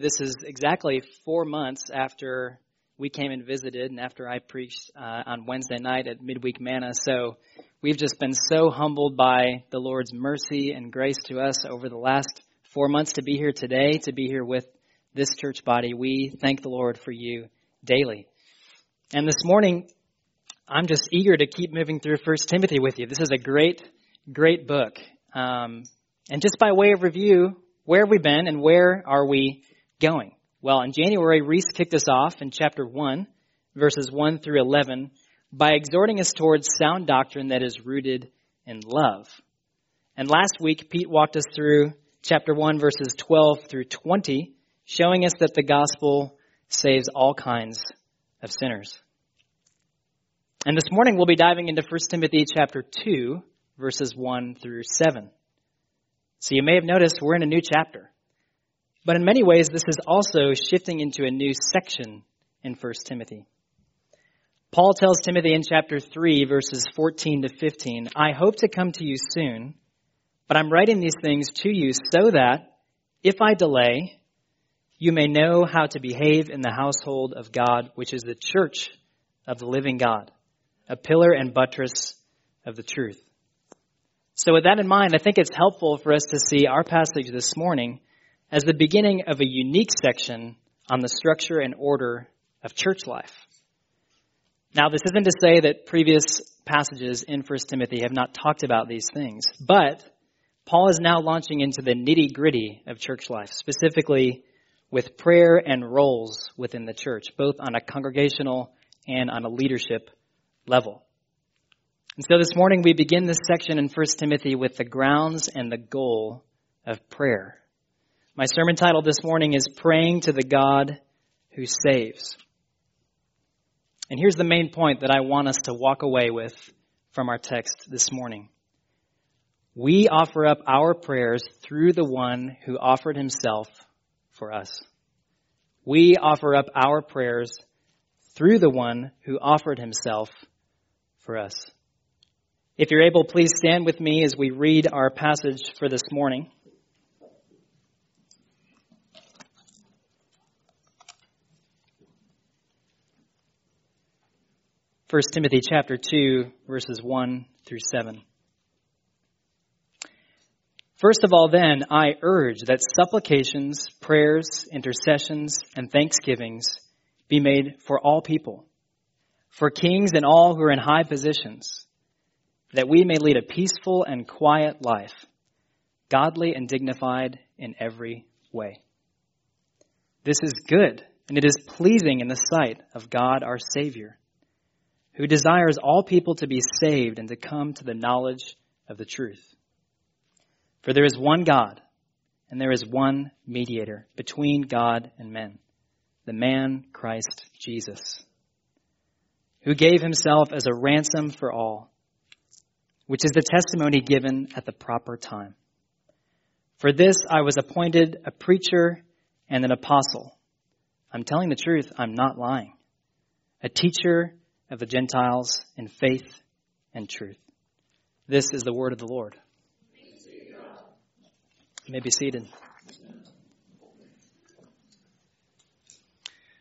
This is exactly four months after we came and visited and after I preached uh, on Wednesday night at Midweek Manna. So we've just been so humbled by the Lord's mercy and grace to us over the last four months to be here today, to be here with this church body. We thank the Lord for you daily. And this morning, I'm just eager to keep moving through First Timothy with you. This is a great, great book. Um, and just by way of review, where have we been and where are we going? Well, in January, Reese kicked us off in chapter 1, verses 1 through 11, by exhorting us towards sound doctrine that is rooted in love. And last week, Pete walked us through chapter 1, verses 12 through 20, showing us that the gospel saves all kinds of sinners. And this morning, we'll be diving into 1 Timothy chapter 2, verses 1 through 7. So you may have noticed we're in a new chapter. But in many ways, this is also shifting into a new section in 1 Timothy. Paul tells Timothy in chapter 3, verses 14 to 15, I hope to come to you soon, but I'm writing these things to you so that, if I delay, you may know how to behave in the household of God, which is the church of the living God, a pillar and buttress of the truth. So with that in mind, I think it's helpful for us to see our passage this morning as the beginning of a unique section on the structure and order of church life. Now, this isn't to say that previous passages in 1 Timothy have not talked about these things, but Paul is now launching into the nitty gritty of church life, specifically with prayer and roles within the church, both on a congregational and on a leadership level. And so this morning we begin this section in 1 Timothy with the grounds and the goal of prayer. My sermon title this morning is Praying to the God Who Saves. And here's the main point that I want us to walk away with from our text this morning. We offer up our prayers through the one who offered himself for us. We offer up our prayers through the one who offered himself for us. If you're able, please stand with me as we read our passage for this morning. 1 Timothy chapter 2 verses 1 through 7. First of all then, I urge that supplications, prayers, intercessions, and thanksgivings be made for all people, for kings and all who are in high positions, that we may lead a peaceful and quiet life, godly and dignified in every way. This is good, and it is pleasing in the sight of God our Savior who desires all people to be saved and to come to the knowledge of the truth. For there is one God, and there is one mediator between God and men, the man Christ Jesus, who gave himself as a ransom for all, which is the testimony given at the proper time. For this I was appointed a preacher and an apostle. I'm telling the truth, I'm not lying. A teacher of the Gentiles in faith and truth. This is the word of the Lord. You may be seated.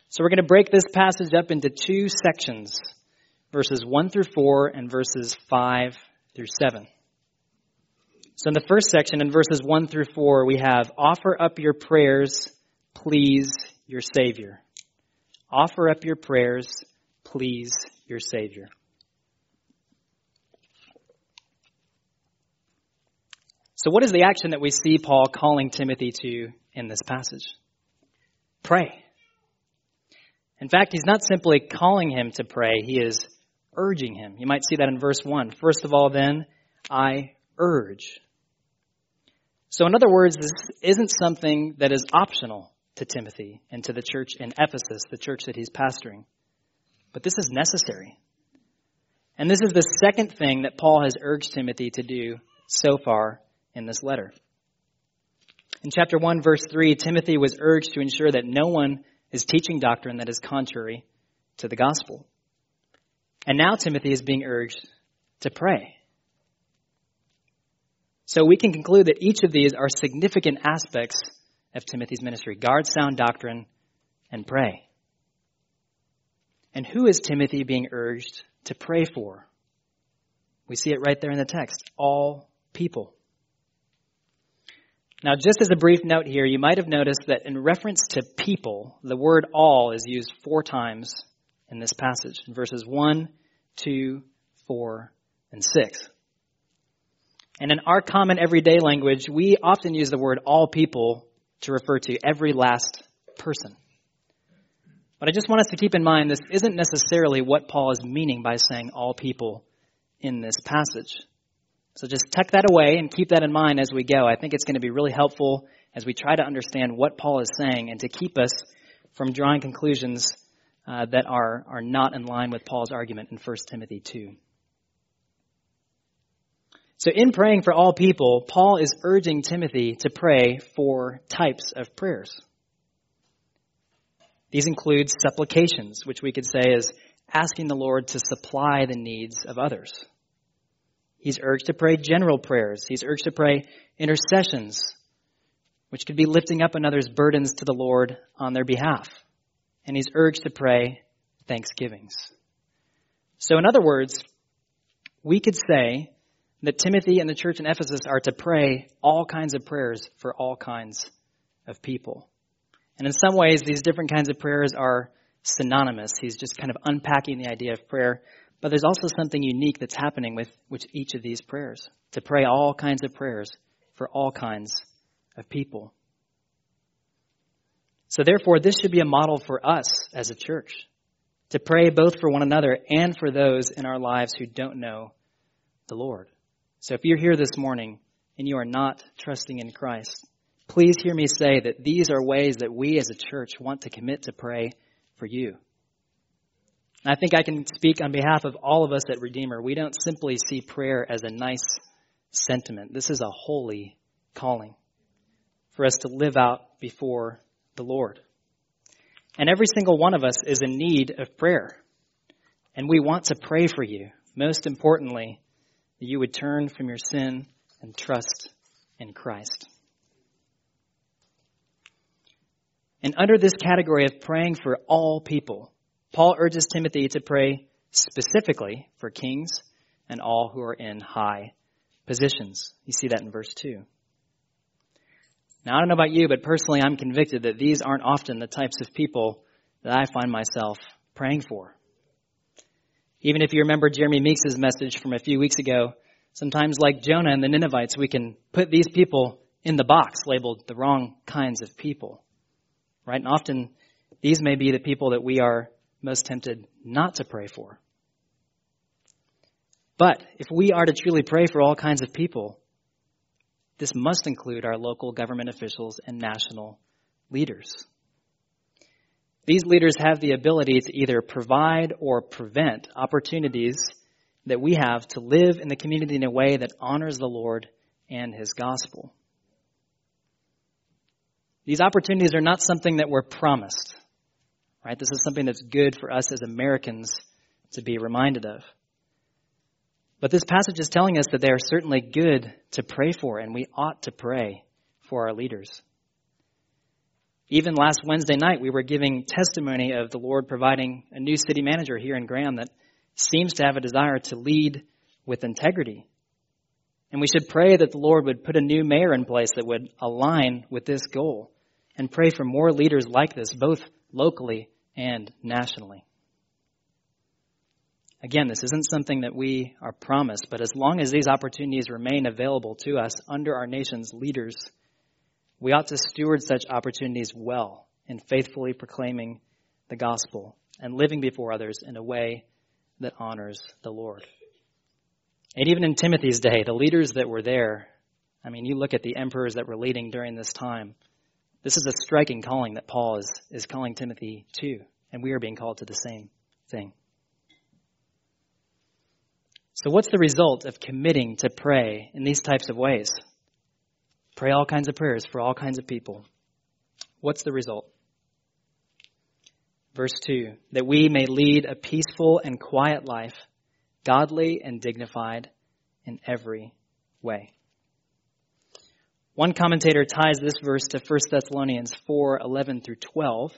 So we're going to break this passage up into two sections, verses 1 through 4 and verses 5 through 7. So in the first section, in verses 1 through 4, we have, offer up your prayers, please your Savior. Offer up your prayers, please your Savior. So, what is the action that we see Paul calling Timothy to in this passage? Pray. In fact, he's not simply calling him to pray, he is urging him. You might see that in verse 1. First of all, then, I urge. So, in other words, this isn't something that is optional to Timothy and to the church in Ephesus, the church that he's pastoring. But this is necessary. And this is the second thing that Paul has urged Timothy to do so far in this letter. In chapter 1, verse 3, Timothy was urged to ensure that no one is teaching doctrine that is contrary to the gospel. And now Timothy is being urged to pray. So we can conclude that each of these are significant aspects of Timothy's ministry guard sound doctrine and pray. And who is Timothy being urged to pray for? We see it right there in the text. All people. Now, just as a brief note here, you might have noticed that in reference to people, the word all is used four times in this passage, in verses 1, 2, 4, and 6. And in our common everyday language, we often use the word all people to refer to every last person. But I just want us to keep in mind this isn't necessarily what Paul is meaning by saying all people in this passage. So just tuck that away and keep that in mind as we go. I think it's going to be really helpful as we try to understand what Paul is saying and to keep us from drawing conclusions uh, that are, are not in line with Paul's argument in 1 Timothy 2. So in praying for all people, Paul is urging Timothy to pray for types of prayers. These include supplications, which we could say is asking the Lord to supply the needs of others. He's urged to pray general prayers. He's urged to pray intercessions, which could be lifting up another's burdens to the Lord on their behalf. And he's urged to pray thanksgivings. So in other words, we could say that Timothy and the church in Ephesus are to pray all kinds of prayers for all kinds of people. And in some ways, these different kinds of prayers are synonymous. He's just kind of unpacking the idea of prayer. But there's also something unique that's happening with which each of these prayers to pray all kinds of prayers for all kinds of people. So therefore, this should be a model for us as a church to pray both for one another and for those in our lives who don't know the Lord. So if you're here this morning and you are not trusting in Christ, please hear me say that these are ways that we as a church want to commit to pray for you. And I think I can speak on behalf of all of us at Redeemer. We don't simply see prayer as a nice sentiment. This is a holy calling for us to live out before the Lord. And every single one of us is in need of prayer. And we want to pray for you. Most importantly, that you would turn from your sin and trust in Christ. And under this category of praying for all people, Paul urges Timothy to pray specifically for kings and all who are in high positions. You see that in verse 2. Now, I don't know about you, but personally, I'm convicted that these aren't often the types of people that I find myself praying for. Even if you remember Jeremy Meeks' message from a few weeks ago, sometimes like Jonah and the Ninevites, we can put these people in the box labeled the wrong kinds of people. Right? And often these may be the people that we are most tempted not to pray for. But if we are to truly pray for all kinds of people, this must include our local government officials and national leaders. These leaders have the ability to either provide or prevent opportunities that we have to live in the community in a way that honors the Lord and His gospel. These opportunities are not something that we're promised, right? This is something that's good for us as Americans to be reminded of. But this passage is telling us that they are certainly good to pray for, and we ought to pray for our leaders. Even last Wednesday night, we were giving testimony of the Lord providing a new city manager here in Graham that seems to have a desire to lead with integrity. And we should pray that the Lord would put a new mayor in place that would align with this goal and pray for more leaders like this, both locally and nationally. Again, this isn't something that we are promised, but as long as these opportunities remain available to us under our nation's leaders, we ought to steward such opportunities well in faithfully proclaiming the gospel and living before others in a way that honors the Lord. And even in Timothy's day, the leaders that were there, I mean, you look at the emperors that were leading during this time. This is a striking calling that Paul is, is calling Timothy to, and we are being called to the same thing. So, what's the result of committing to pray in these types of ways? Pray all kinds of prayers for all kinds of people. What's the result? Verse 2 that we may lead a peaceful and quiet life, godly and dignified in every way. One commentator ties this verse to 1 Thessalonians 4 11 through 12,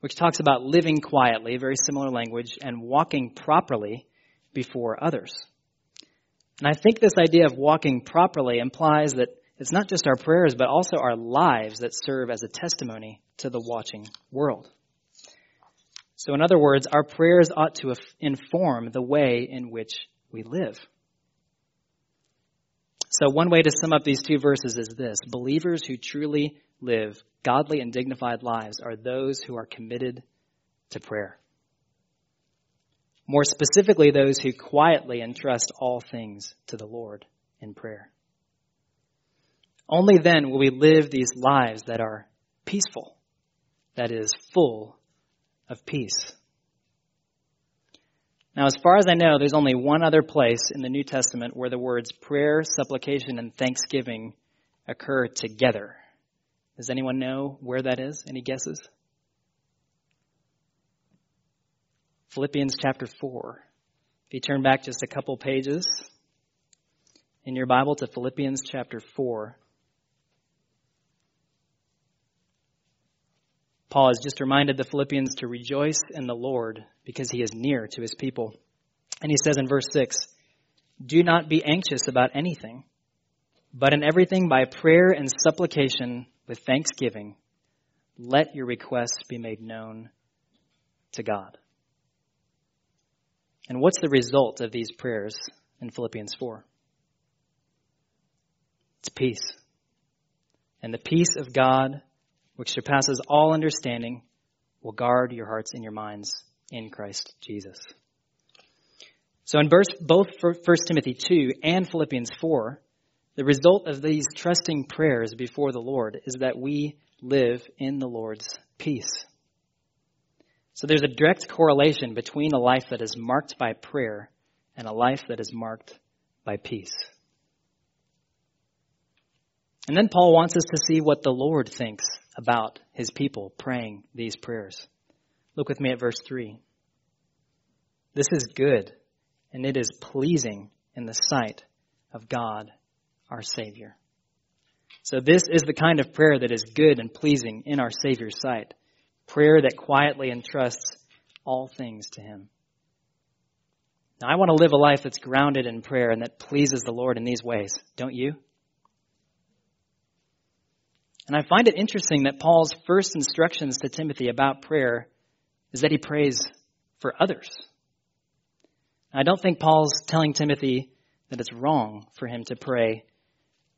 which talks about living quietly, very similar language, and walking properly before others. And I think this idea of walking properly implies that it's not just our prayers, but also our lives that serve as a testimony to the watching world. So, in other words, our prayers ought to inform the way in which we live. So, one way to sum up these two verses is this believers who truly live godly and dignified lives are those who are committed to prayer. More specifically, those who quietly entrust all things to the Lord in prayer. Only then will we live these lives that are peaceful, that is, full of peace. Now, as far as I know, there's only one other place in the New Testament where the words prayer, supplication, and thanksgiving occur together. Does anyone know where that is? Any guesses? Philippians chapter 4. If you turn back just a couple pages in your Bible to Philippians chapter 4. Paul has just reminded the Philippians to rejoice in the Lord because he is near to his people. And he says in verse 6 Do not be anxious about anything, but in everything by prayer and supplication with thanksgiving, let your requests be made known to God. And what's the result of these prayers in Philippians 4? It's peace. And the peace of God which surpasses all understanding, will guard your hearts and your minds in Christ Jesus. So in both 1 Timothy 2 and Philippians 4, the result of these trusting prayers before the Lord is that we live in the Lord's peace. So there's a direct correlation between a life that is marked by prayer and a life that is marked by peace. And then Paul wants us to see what the Lord thinks about his people praying these prayers. Look with me at verse 3. This is good, and it is pleasing in the sight of God our Savior. So this is the kind of prayer that is good and pleasing in our Savior's sight. Prayer that quietly entrusts all things to Him. Now I want to live a life that's grounded in prayer and that pleases the Lord in these ways, don't you? And I find it interesting that Paul's first instructions to Timothy about prayer is that he prays for others. I don't think Paul's telling Timothy that it's wrong for him to pray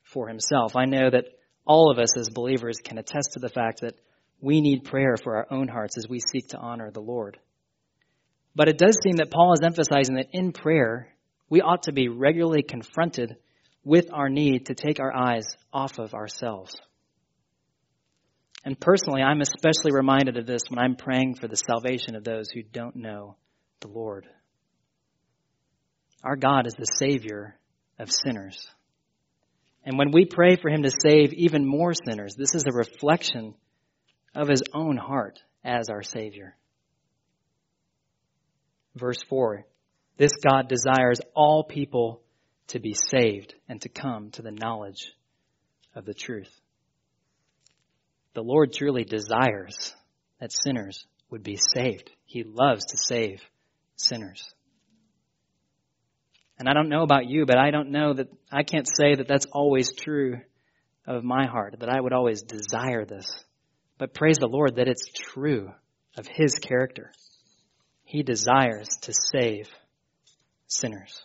for himself. I know that all of us as believers can attest to the fact that we need prayer for our own hearts as we seek to honor the Lord. But it does seem that Paul is emphasizing that in prayer, we ought to be regularly confronted with our need to take our eyes off of ourselves. And personally, I'm especially reminded of this when I'm praying for the salvation of those who don't know the Lord. Our God is the Savior of sinners. And when we pray for Him to save even more sinners, this is a reflection of His own heart as our Savior. Verse 4 This God desires all people to be saved and to come to the knowledge of the truth. The Lord truly desires that sinners would be saved. He loves to save sinners. And I don't know about you, but I don't know that, I can't say that that's always true of my heart, that I would always desire this. But praise the Lord that it's true of His character. He desires to save sinners.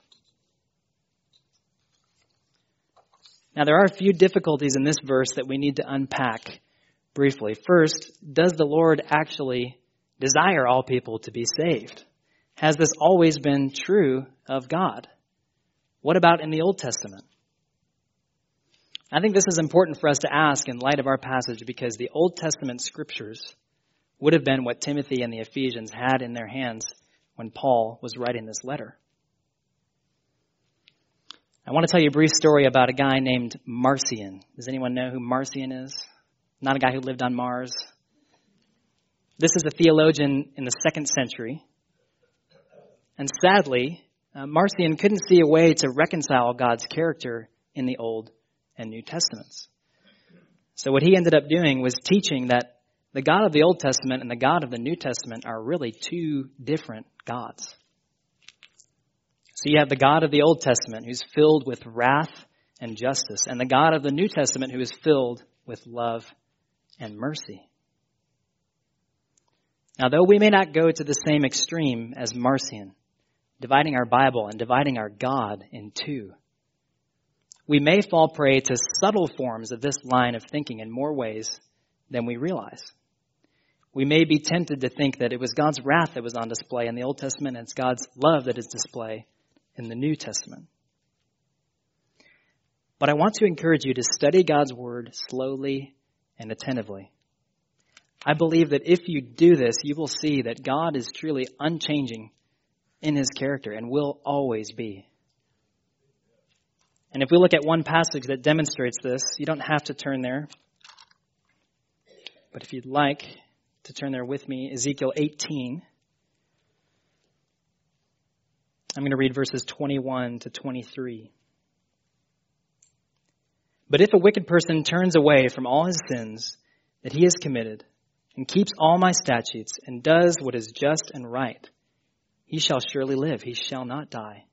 Now, there are a few difficulties in this verse that we need to unpack briefly. First, does the Lord actually desire all people to be saved? Has this always been true of God? What about in the Old Testament? I think this is important for us to ask in light of our passage because the Old Testament scriptures would have been what Timothy and the Ephesians had in their hands when Paul was writing this letter. I want to tell you a brief story about a guy named Marcion. Does anyone know who Marcion is? Not a guy who lived on Mars. This is a theologian in the second century. And sadly, uh, Marcion couldn't see a way to reconcile God's character in the Old and New Testaments. So what he ended up doing was teaching that the God of the Old Testament and the God of the New Testament are really two different gods. So you have the God of the Old Testament who's filled with wrath and justice, and the God of the New Testament who is filled with love and mercy. Now, though we may not go to the same extreme as Marcion, dividing our Bible and dividing our God in two, we may fall prey to subtle forms of this line of thinking in more ways than we realize. We may be tempted to think that it was God's wrath that was on display in the Old Testament and it's God's love that is display in the New Testament. But I want to encourage you to study God's Word slowly and attentively. I believe that if you do this, you will see that God is truly unchanging in His character and will always be. And if we look at one passage that demonstrates this, you don't have to turn there. But if you'd like to turn there with me, Ezekiel 18. I'm going to read verses 21 to 23. But if a wicked person turns away from all his sins that he has committed, and keeps all my statutes, and does what is just and right, he shall surely live, he shall not die.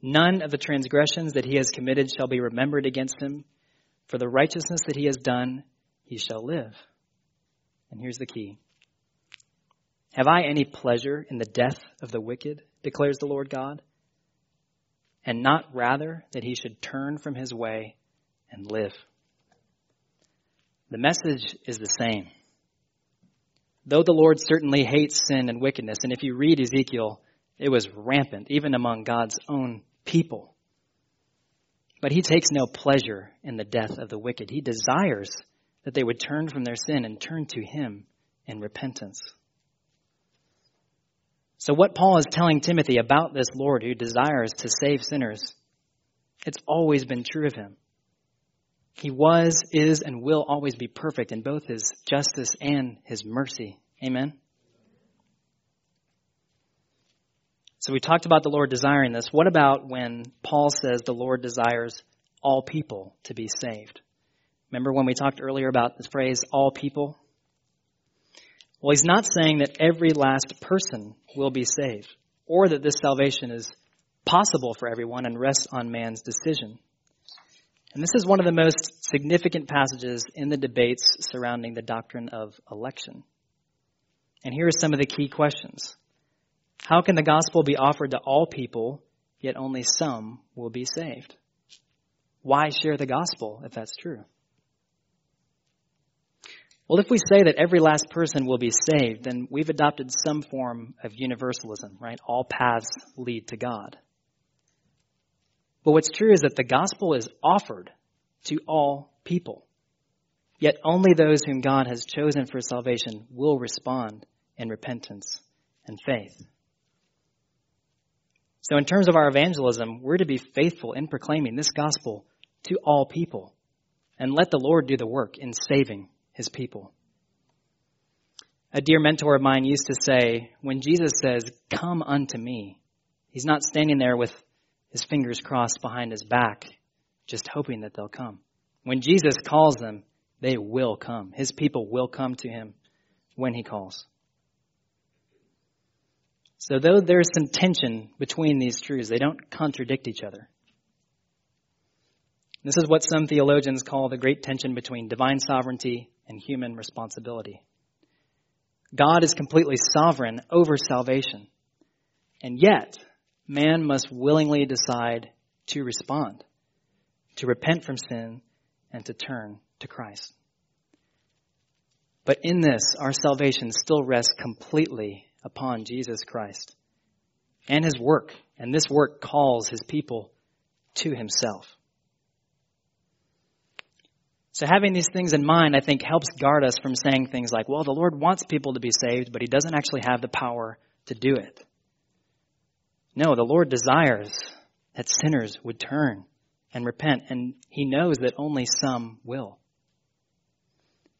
None of the transgressions that he has committed shall be remembered against him. For the righteousness that he has done, he shall live. And here's the key. Have I any pleasure in the death of the wicked, declares the Lord God? And not rather that he should turn from his way and live. The message is the same. Though the Lord certainly hates sin and wickedness, and if you read Ezekiel, it was rampant, even among God's own people. But he takes no pleasure in the death of the wicked. He desires that they would turn from their sin and turn to him in repentance. So, what Paul is telling Timothy about this Lord who desires to save sinners, it's always been true of him. He was, is, and will always be perfect in both his justice and his mercy. Amen. So we talked about the Lord desiring this. What about when Paul says the Lord desires all people to be saved? Remember when we talked earlier about this phrase, all people? Well, he's not saying that every last person will be saved, or that this salvation is possible for everyone and rests on man's decision. And this is one of the most significant passages in the debates surrounding the doctrine of election. And here are some of the key questions. How can the gospel be offered to all people, yet only some will be saved? Why share the gospel if that's true? Well, if we say that every last person will be saved, then we've adopted some form of universalism, right? All paths lead to God. But what's true is that the gospel is offered to all people. Yet only those whom God has chosen for salvation will respond in repentance and faith. So, in terms of our evangelism, we're to be faithful in proclaiming this gospel to all people and let the Lord do the work in saving his people. A dear mentor of mine used to say, when Jesus says, Come unto me, he's not standing there with his fingers crossed behind his back, just hoping that they'll come. When Jesus calls them, they will come. His people will come to him when he calls. So, though there's some tension between these truths, they don't contradict each other. This is what some theologians call the great tension between divine sovereignty and human responsibility. God is completely sovereign over salvation, and yet man must willingly decide to respond, to repent from sin, and to turn to Christ. But in this, our salvation still rests completely upon Jesus Christ and his work. And this work calls his people to himself. So having these things in mind, I think helps guard us from saying things like, well, the Lord wants people to be saved, but he doesn't actually have the power to do it. No, the Lord desires that sinners would turn and repent, and he knows that only some will.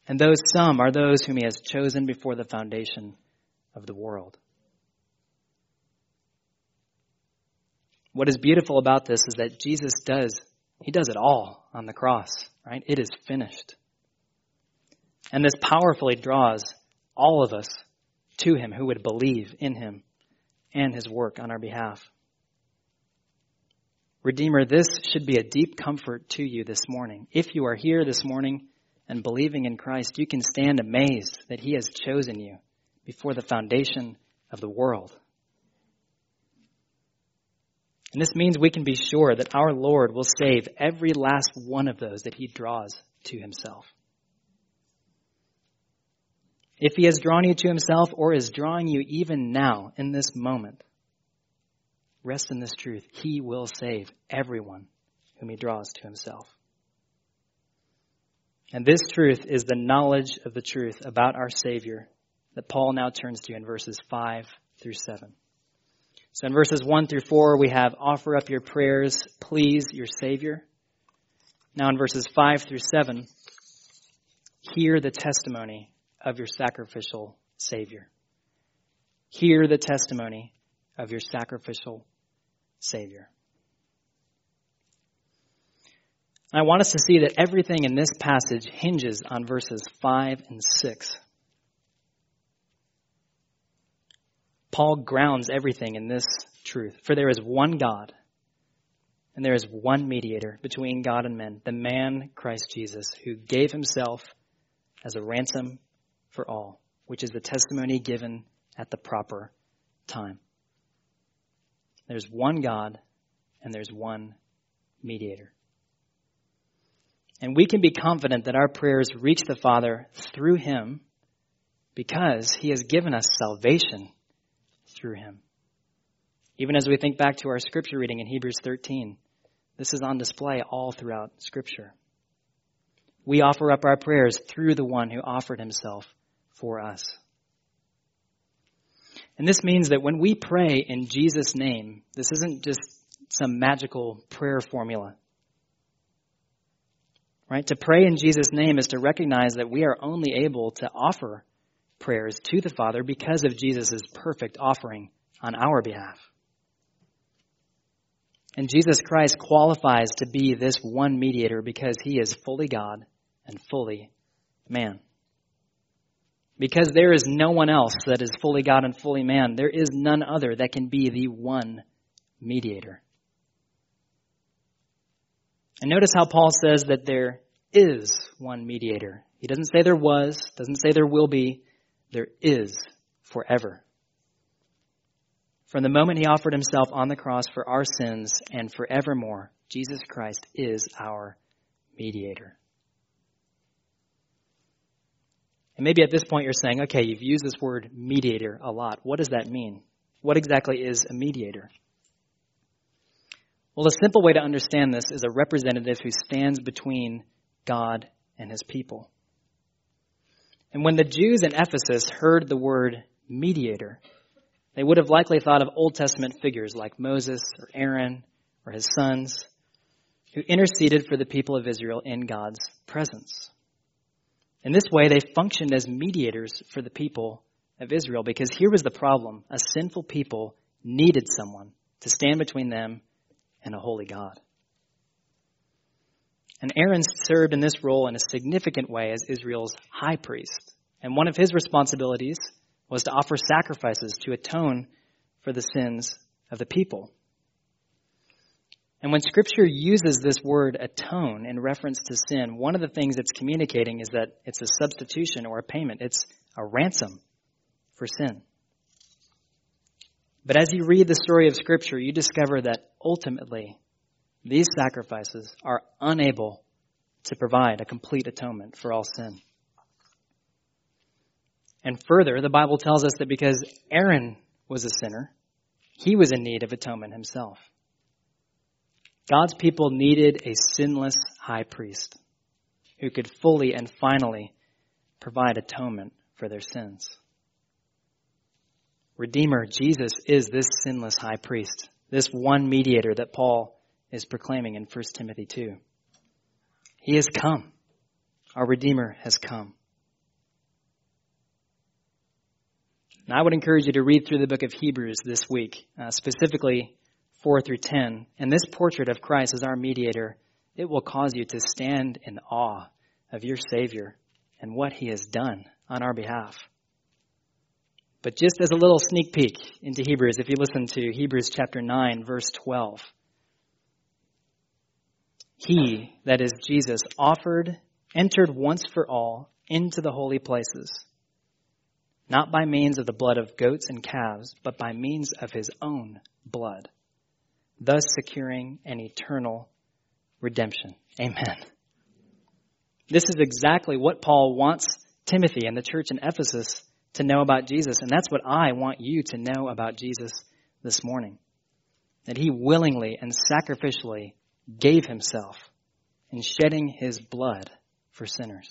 And those some are those whom he has chosen before the foundation of the world. What is beautiful about this is that Jesus does, he does it all on the cross, right? It is finished. And this powerfully draws all of us to him who would believe in him and his work on our behalf. Redeemer, this should be a deep comfort to you this morning. If you are here this morning and believing in Christ, you can stand amazed that he has chosen you before the foundation of the world. And this means we can be sure that our Lord will save every last one of those that he draws to himself. If he has drawn you to himself or is drawing you even now in this moment, rest in this truth. He will save everyone whom he draws to himself. And this truth is the knowledge of the truth about our Savior that Paul now turns to in verses 5 through 7. So in verses 1 through 4, we have offer up your prayers, please your Savior. Now in verses 5 through 7, hear the testimony of your sacrificial Savior. Hear the testimony of your sacrificial Savior. I want us to see that everything in this passage hinges on verses 5 and 6. Paul grounds everything in this truth. For there is one God, and there is one mediator between God and men, the man Christ Jesus, who gave himself as a ransom for all, which is the testimony given at the proper time. There's one God, and there's one mediator. And we can be confident that our prayers reach the Father through him because he has given us salvation through him. Even as we think back to our scripture reading in Hebrews 13, this is on display all throughout scripture. We offer up our prayers through the one who offered himself for us. And this means that when we pray in Jesus' name, this isn't just some magical prayer formula. Right? To pray in Jesus' name is to recognize that we are only able to offer prayers to the Father because of Jesus' perfect offering on our behalf. And Jesus Christ qualifies to be this one mediator because he is fully God and fully man. Because there is no one else that is fully God and fully man, there is none other that can be the one mediator. And notice how Paul says that there is one mediator. He doesn't say there was, doesn't say there will be there is forever. From the moment he offered himself on the cross for our sins and forevermore, Jesus Christ is our mediator. And maybe at this point you're saying, okay, you've used this word mediator a lot. What does that mean? What exactly is a mediator? Well, a simple way to understand this is a representative who stands between God and his people. And when the Jews in Ephesus heard the word mediator, they would have likely thought of Old Testament figures like Moses or Aaron or his sons who interceded for the people of Israel in God's presence. In this way, they functioned as mediators for the people of Israel because here was the problem. A sinful people needed someone to stand between them and a holy God. And Aaron served in this role in a significant way as Israel's high priest. And one of his responsibilities was to offer sacrifices to atone for the sins of the people. And when scripture uses this word atone in reference to sin, one of the things it's communicating is that it's a substitution or a payment. It's a ransom for sin. But as you read the story of scripture, you discover that ultimately these sacrifices are unable to provide a complete atonement for all sin. And further, the Bible tells us that because Aaron was a sinner, he was in need of atonement himself. God's people needed a sinless high priest who could fully and finally provide atonement for their sins. Redeemer, Jesus, is this sinless high priest, this one mediator that Paul is proclaiming in 1 Timothy 2. He has come. Our Redeemer has come. Now, I would encourage you to read through the book of Hebrews this week, uh, specifically 4 through 10. And this portrait of Christ as our mediator, it will cause you to stand in awe of your Savior and what he has done on our behalf. But just as a little sneak peek into Hebrews, if you listen to Hebrews chapter 9, verse 12, he, that is Jesus, offered, entered once for all into the holy places, not by means of the blood of goats and calves, but by means of his own blood, thus securing an eternal redemption. Amen. This is exactly what Paul wants Timothy and the church in Ephesus to know about Jesus. And that's what I want you to know about Jesus this morning. That he willingly and sacrificially gave himself in shedding his blood for sinners.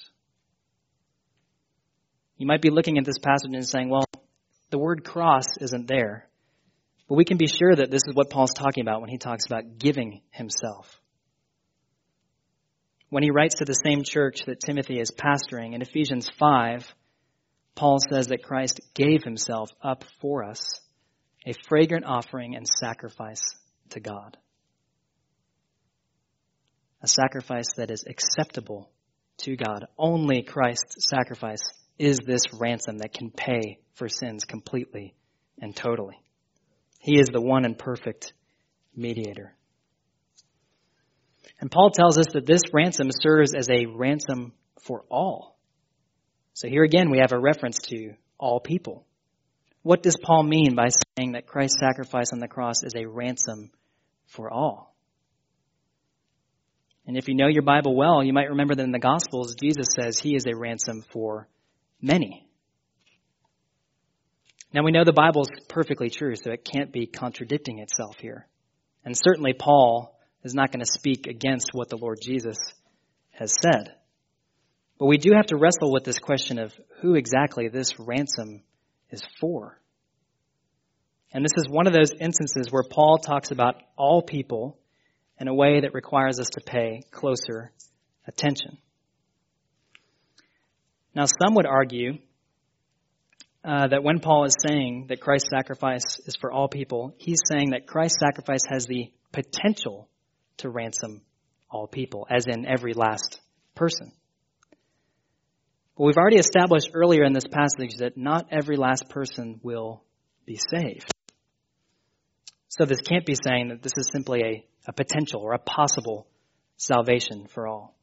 You might be looking at this passage and saying, well, the word cross isn't there. But we can be sure that this is what Paul's talking about when he talks about giving himself. When he writes to the same church that Timothy is pastoring in Ephesians 5, Paul says that Christ gave himself up for us, a fragrant offering and sacrifice to God. A sacrifice that is acceptable to God. Only Christ's sacrifice is this ransom that can pay for sins completely and totally. He is the one and perfect mediator. And Paul tells us that this ransom serves as a ransom for all. So here again, we have a reference to all people. What does Paul mean by saying that Christ's sacrifice on the cross is a ransom for all? And if you know your Bible well, you might remember that in the Gospels, Jesus says he is a ransom for many. Now we know the Bible is perfectly true, so it can't be contradicting itself here. And certainly Paul is not going to speak against what the Lord Jesus has said. But we do have to wrestle with this question of who exactly this ransom is for. And this is one of those instances where Paul talks about all people in a way that requires us to pay closer attention. Now, some would argue uh, that when Paul is saying that Christ's sacrifice is for all people, he's saying that Christ's sacrifice has the potential to ransom all people, as in every last person. But we've already established earlier in this passage that not every last person will be saved. So this can't be saying that this is simply a, a potential or a possible salvation for all.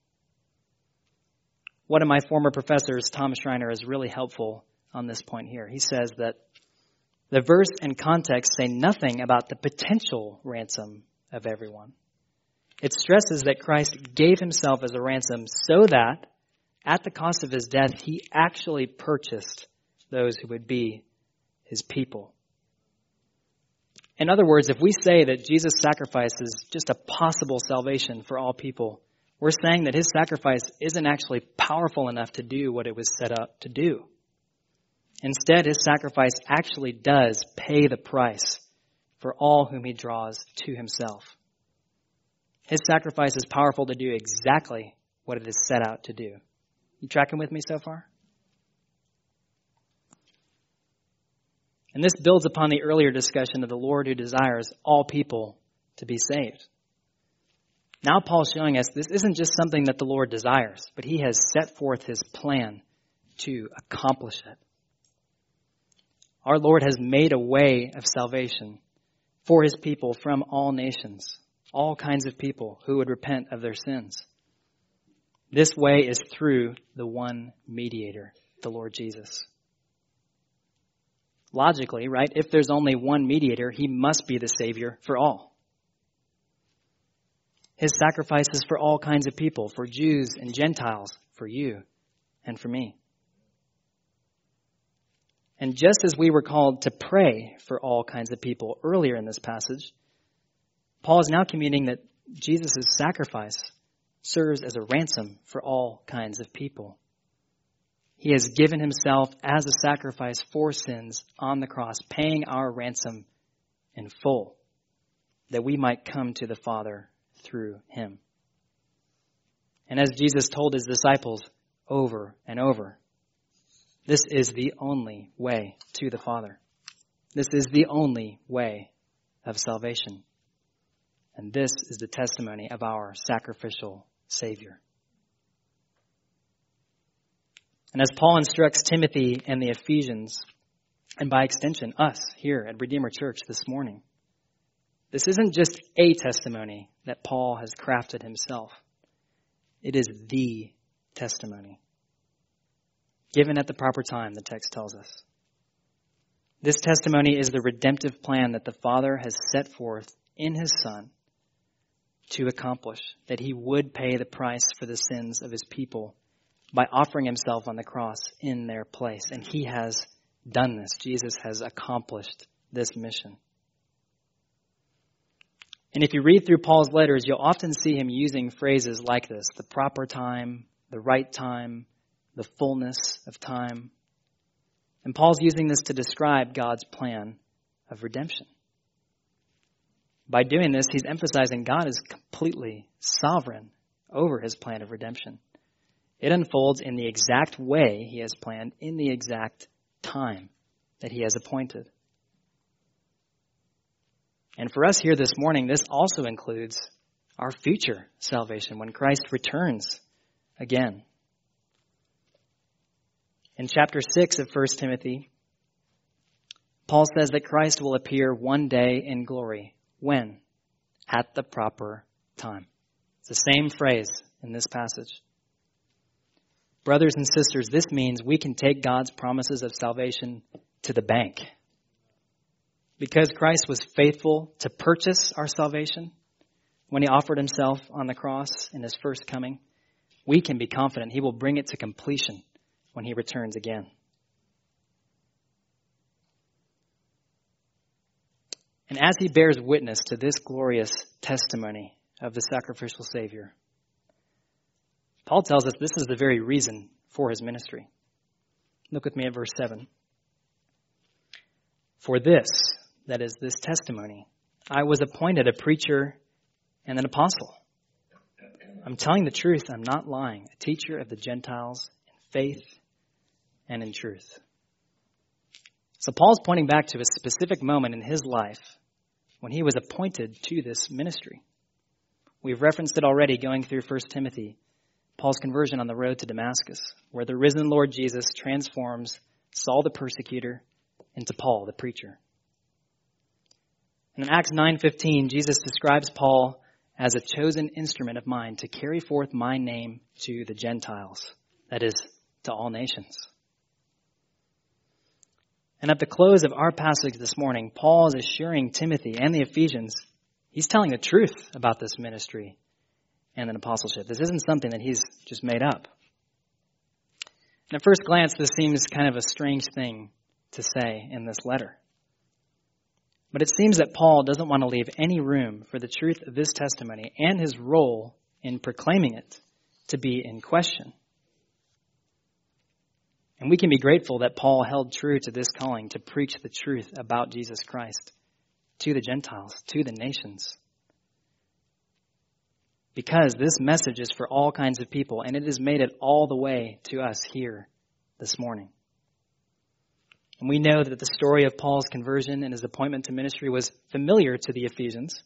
One of my former professors, Tom Schreiner, is really helpful on this point here. He says that the verse and context say nothing about the potential ransom of everyone. It stresses that Christ gave himself as a ransom so that at the cost of his death, he actually purchased those who would be his people. In other words, if we say that Jesus' sacrifice is just a possible salvation for all people, we're saying that his sacrifice isn't actually powerful enough to do what it was set up to do. Instead, his sacrifice actually does pay the price for all whom he draws to himself. His sacrifice is powerful to do exactly what it is set out to do. You tracking with me so far? And this builds upon the earlier discussion of the Lord who desires all people to be saved. Now Paul's showing us this isn't just something that the Lord desires, but he has set forth his plan to accomplish it. Our Lord has made a way of salvation for his people from all nations, all kinds of people who would repent of their sins. This way is through the one mediator, the Lord Jesus. Logically, right? If there's only one mediator, he must be the Savior for all. His sacrifice is for all kinds of people, for Jews and Gentiles, for you and for me. And just as we were called to pray for all kinds of people earlier in this passage, Paul is now communing that Jesus' sacrifice serves as a ransom for all kinds of people. He has given himself as a sacrifice for sins on the cross, paying our ransom in full, that we might come to the Father through him. And as Jesus told his disciples over and over, this is the only way to the Father. This is the only way of salvation. And this is the testimony of our sacrificial Savior. And as Paul instructs Timothy and the Ephesians, and by extension, us here at Redeemer Church this morning, this isn't just a testimony that Paul has crafted himself. It is the testimony. Given at the proper time, the text tells us. This testimony is the redemptive plan that the Father has set forth in His Son to accomplish, that He would pay the price for the sins of His people by offering Himself on the cross in their place. And He has done this. Jesus has accomplished this mission. And if you read through Paul's letters, you'll often see him using phrases like this the proper time, the right time, the fullness of time. And Paul's using this to describe God's plan of redemption. By doing this, he's emphasizing God is completely sovereign over his plan of redemption. It unfolds in the exact way he has planned, in the exact time that he has appointed. And for us here this morning, this also includes our future salvation when Christ returns again. In chapter 6 of 1 Timothy, Paul says that Christ will appear one day in glory. When? At the proper time. It's the same phrase in this passage. Brothers and sisters, this means we can take God's promises of salvation to the bank. Because Christ was faithful to purchase our salvation when he offered himself on the cross in his first coming, we can be confident he will bring it to completion when he returns again. And as he bears witness to this glorious testimony of the sacrificial Savior, Paul tells us this is the very reason for his ministry. Look with me at verse 7. For this, that is, this testimony, I was appointed a preacher and an apostle. I'm telling the truth, I'm not lying, a teacher of the Gentiles in faith and in truth. So Paul's pointing back to a specific moment in his life when he was appointed to this ministry. We've referenced it already going through 1 Timothy, Paul's conversion on the road to Damascus, where the risen Lord Jesus transforms Saul the persecutor into Paul the preacher. And in Acts 9:15, Jesus describes Paul as a chosen instrument of mine to carry forth my name to the Gentiles, that is, to all nations. And at the close of our passage this morning, Paul is assuring Timothy and the Ephesians, he's telling the truth about this ministry and an apostleship. This isn't something that he's just made up. And at first glance, this seems kind of a strange thing to say in this letter. But it seems that Paul doesn't want to leave any room for the truth of this testimony and his role in proclaiming it to be in question. And we can be grateful that Paul held true to this calling to preach the truth about Jesus Christ to the Gentiles, to the nations. Because this message is for all kinds of people, and it has made it all the way to us here this morning. And we know that the story of Paul's conversion and his appointment to ministry was familiar to the Ephesians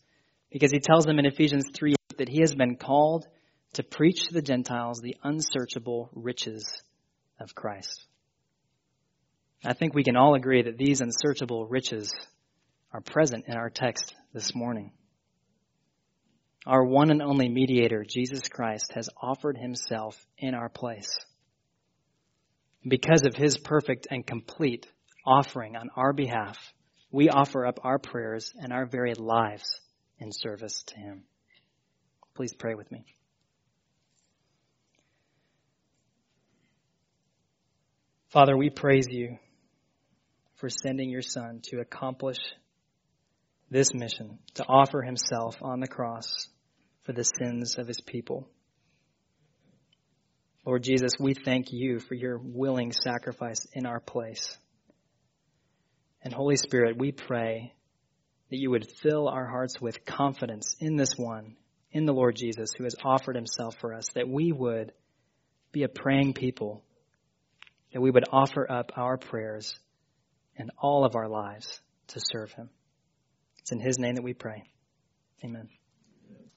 because he tells them in Ephesians 3 that he has been called to preach to the Gentiles the unsearchable riches of Christ. I think we can all agree that these unsearchable riches are present in our text this morning. Our one and only mediator, Jesus Christ, has offered himself in our place. Because of his perfect and complete offering on our behalf, we offer up our prayers and our very lives in service to Him. Please pray with me. Father, we praise you for sending your Son to accomplish this mission, to offer Himself on the cross for the sins of His people. Lord Jesus, we thank you for your willing sacrifice in our place. And Holy Spirit, we pray that you would fill our hearts with confidence in this one, in the Lord Jesus, who has offered himself for us, that we would be a praying people, that we would offer up our prayers and all of our lives to serve him. It's in his name that we pray. Amen.